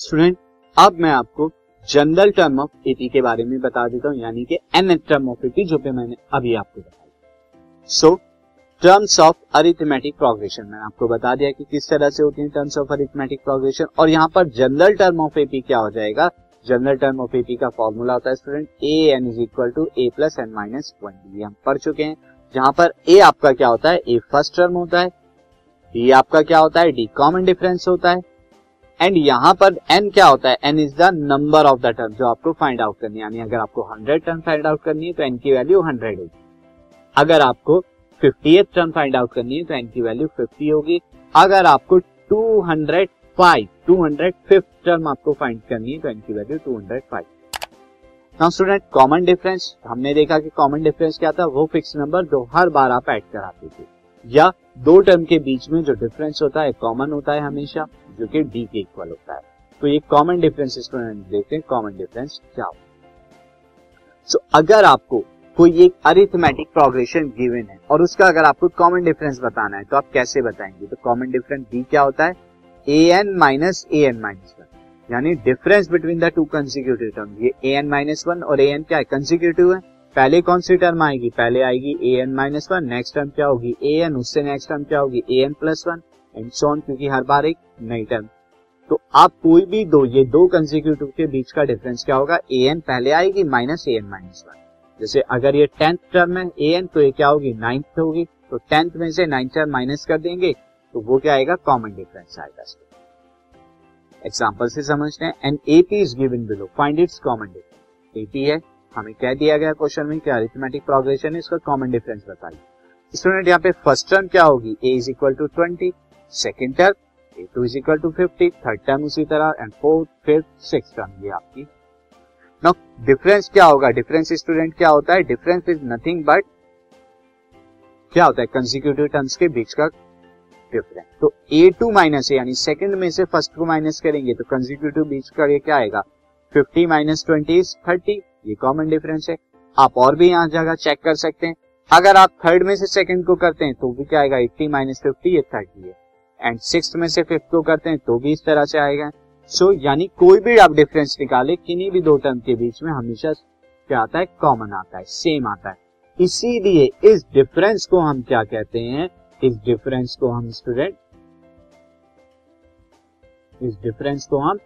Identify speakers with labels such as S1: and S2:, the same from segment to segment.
S1: Student अब मैं आपको जनरल टर्म ऑफ़ एपी के बारे में बता देता हूँ, यानी कि एन टर्म ऑफ़ एपी जो कि मैंने अभी आपको बताया। So terms of arithmetic progression मैंने आपको बता दिया कि किस तरह से होती है टर्म्स ऑफ़ अरिथमेटिक प्रोग्रेशन और यहाँ पर जनरल टर्म ऑफ़ एपी क्या हो जाएगा? जनरल टर्म ऑफ़ एपी का फॉर्मूला होता है student a n is equal to a plus n minus one ये हम पढ़ चुके हैं। जहाँ पर ए आपका क्या होता है? ए फ़र्स्ट टर्म होता है। डी आपका क्या होता है? डी कॉमन डिफरेंस होता है। एंड यहाँ पर एन क्या होता है? N is the number of the term जो आपको फाइंड आउट करनी है। यानी अगर आपको हंड्रेड टर्म फाइंड आउट करनी है तो एन की वैल्यू हंड्रेड होगी। अगर आपको फिफ्टी टर्म फाइंड आउट करनी है तो एन की वैल्यू फिफ्टी होगी। अगर आपको two hundred five two hundred fifth term आपको फाइंड करनी है तो एन की value two hundred five now student common difference हमने देखा कि कॉमन डिफरेंस क्या था? वो फिक्स नंबर जो हर बार आप ऐड कराते थे। या दो टर्म के बीच में जो डिफरेंस होता है कॉमन होता है हमेशा। जो कि डी के इक्वल होता है। तो ये कॉमन डिफरेंस स्टूडेंट देखते हैं कॉमन डिफरेंस क्या होता है। सो अगर आपको कोई एक अरिथमेटिक प्रोग्रेशन गिवन है और उसका अगर आपको कॉमन डिफरेंस बताना है तो आप कैसे बताएँगे? तो कॉमन डिफरेंस डी क्या होता है? A n minus a n minus one यानी difference between the two consecutive term ये ए एन माइनस वन और ए एन क्या है? कंसिक्यूटिव है। पहले कौन सी टर्म आएगी? पहले आएगी a n minus one next term क्या होगी? ए एन उससे नेक्स्ट टर्म क्या होगी? A n plus one and so on क्योंकि हर बार एक नई टर्म तो आप कोई भी दो, ये दो कंसिक्यूटिव के बीच का डिफरेंस क्या होगा? ए एन पहले आएगी minus a n minus one जैसे अगर ये टेंथ टर्म है ए एन तो ये क्या होगी? नाइन्थ होगी. तो टेंथ में से नाइन्थ टर्म माइनस कर देंगे तो वो क्या आएगा? कॉमन डिफरेंस आएगा एग्ज़ाम्पल से समझते हैं an AP is given below find its common difference AP है, हमें कह दिया गया क्वेश्चन में क्या अरिथमेटिक प्रोग्रेशन है, इसका कॉमन डिफरेंस बताइए. स्टूडेंट यहाँ पे फ़र्स्ट टर्म क्या होगी? A is equal to twenty second term a two is equal to fifty third term उसी तरह and fourth fifth six term ये आपकी। नाउ डिफरेंस क्या होगा? डिफरेंस स्टूडेंट क्या होता है? डिफरेंस इज़ नथिंग बट क्या होता है? कंसिक्यूटिव टर्म्स के बीच का डिफरेंस तो ए टू माइनस ए यानी सेकंड में से फ़र्स्ट को माइनस करेंगे तो कंसिक्यूटिव बीच का ये क्या आएगा? 50 माइनस ट्वेंटी इज़ थर्टी ये कॉमन डिफरेंस है। आप और भी यहाँ जगह चेक कर सकते हैं। अगर आप थर्ड में से सेकंड को करते हैं तो भी क्या आएगा? 80 माइनस फिफ्टी ये थर्टी है। एंड सिक्स में से फिफ्थ को करते हैं तो भी इस तरह से आएगा। सो so, यानी कोई भी आप डिफरेंस निकाले किन्हीं भी दो टर्म के बीच में हमेशा क्या आता है कॉमन आता है सेम आता है। इसीलिए इस डिफरेंस को हम क्या कहते हैं? इस डिफरेंस को हम स्टूडेंट इस डिफरेंस को हम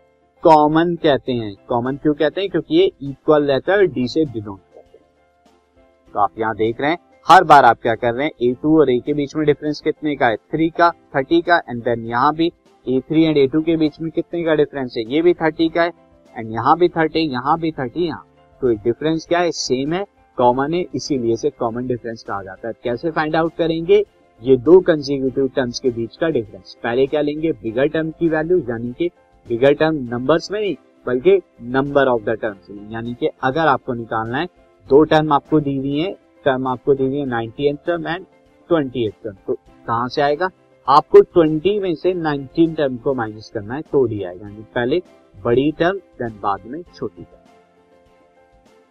S1: कॉमन कहते हैं। कॉमन क्यों कहते हैं? क्योंकि ये इक्वल है डी से डिनोट करते हैं। तो आप यहाँ देख रहे हैं हर बार आप क्या कर रहे हैं? ए टू और ए के बीच में डिफरेंस कितने का है? थ्री का थर्टी का एंड देन यहाँ भी a three and a two के बीच में कितने का डिफरेंस है? ये भी थर्टी का है एंड यहाँ भी थर्टी यहाँ भी थर्टी यहाँ। तो डिफरेंस क्या है? सेम है कॉमन है, इसीलिए से कॉमन डिफरेंस कहा जाता है। कैसे फाइंड आउट करेंगे? ये दो कंजिक्यूटिव टर्म्स के बीच का डिफरेंस पहले क्या लेंगे? बिगर टर्म की वैल्यू यानी कि बिगर टर्म नंबर्स में नहीं, बल्कि नंबर ऑफ़ द टर्म्स यानी कि अगर आपको निकालना है, दो टर्म आपको दी हुई है टर्म आपको दी है ninety term and twenty term तो कहाँ से आएगा? आपको 20 में से 19 टर्म को माइनस करना है तो डी आएगा। पहले बड़ी टर्म देन बाद में छोटी टर्म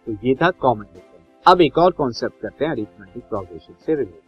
S1: तो ये था कॉमन डिफरेंस अब एक और कॉन्सेप्ट करते हैं अरिथमेटिक प्रोग्रेशन से related